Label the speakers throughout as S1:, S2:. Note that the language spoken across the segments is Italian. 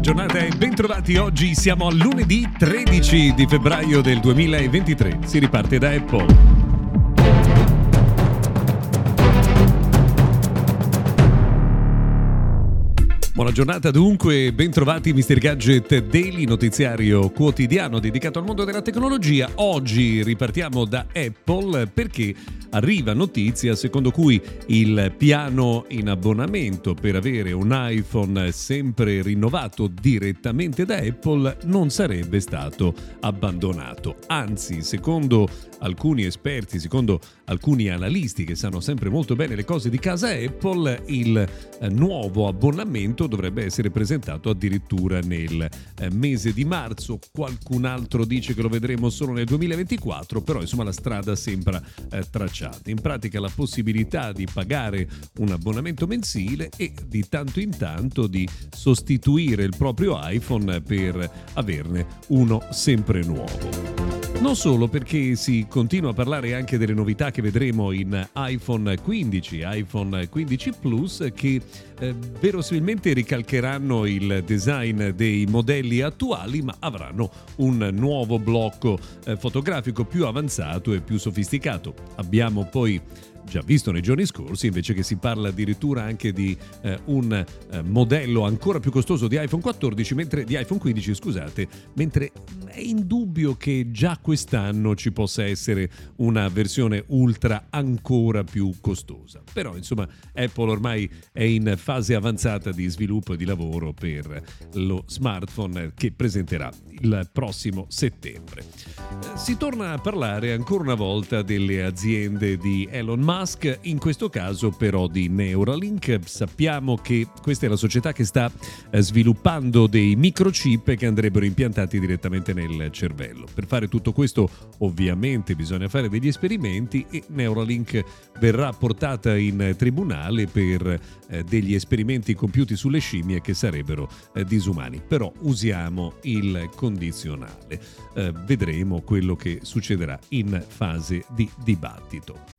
S1: Buona giornata e bentrovati. Oggi siamo a lunedì 13 di febbraio del 2023. Si riparte da Apple. Buona giornata dunque, bentrovati Mr. Gadget Daily, notiziario quotidiano dedicato al mondo della tecnologia. Oggi ripartiamo da Apple perché arriva notizia secondo cui il piano in abbonamento per avere un iPhone sempre rinnovato direttamente da Apple non sarebbe stato abbandonato. Anzi, secondo alcuni esperti, secondo alcuni analisti che sanno sempre molto bene le cose di casa Apple, il eh, nuovo abbonamento dovrebbe essere presentato addirittura nel eh, mese di marzo. Qualcun altro dice che lo vedremo solo nel 2024, però insomma la strada sembra eh, tracciata. In pratica la possibilità di pagare un abbonamento mensile e di tanto in tanto di sostituire il proprio iPhone per averne uno sempre nuovo. Non solo perché si continua a parlare anche delle novità che vedremo in iPhone 15, iPhone 15 Plus che eh, verosimilmente ricalcheranno il design dei modelli attuali ma avranno un nuovo blocco eh, fotografico più avanzato e più sofisticato. Abbiamo poi già visto nei giorni scorsi, invece che si parla addirittura anche di eh, un eh, modello ancora più costoso di iPhone 14, mentre, di iPhone 15, scusate, mentre è indubbio che già quest'anno ci possa essere una versione ultra ancora più costosa. Però insomma Apple ormai è in fase avanzata di sviluppo e di lavoro per lo smartphone che presenterà il prossimo settembre. Si torna a parlare ancora una volta delle aziende di Elon Musk, in questo caso però di Neuralink. Sappiamo che questa è la società che sta eh, sviluppando dei microchip che andrebbero impiantati direttamente nel cervello. Per fare tutto questo ovviamente bisogna fare degli esperimenti e Neuralink verrà portata in tribunale per eh, degli esperimenti compiuti sulle scimmie che sarebbero eh, disumani. Però usiamo il condizionale. Vedremo quello che succederà in fase di dibattito.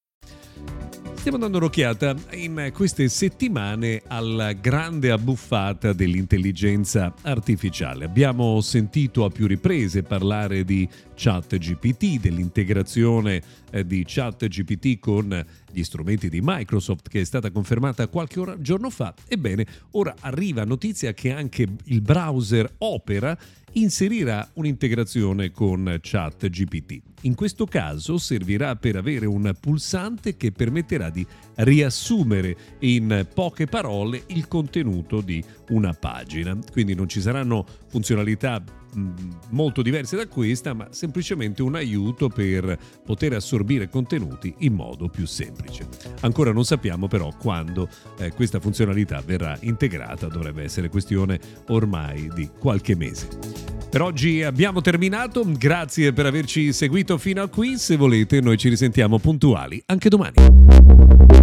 S1: Stiamo dando un'occhiata in queste settimane alla grande abbuffata dell'intelligenza artificiale. Abbiamo sentito a più riprese parlare di ChatGPT, dell'integrazione eh, di ChatGPT con gli strumenti di Microsoft che è stata confermata qualche ora, giorno fa. Ebbene, ora arriva notizia che anche il browser Opera inserirà un'integrazione con ChatGPT. In questo caso servirà per avere un pulsante che permetterà di riassumere in poche parole il contenuto di una pagina. Quindi non ci saranno funzionalità molto diverse da questa, ma semplicemente un aiuto per poter assorbire contenuti in modo più semplice. Ancora non sappiamo però quando eh, questa funzionalità verrà integrata, dovrebbe essere questione ormai di qualche mese. Per oggi abbiamo terminato, grazie per averci seguito fino a qui, se volete noi ci risentiamo puntuali anche domani.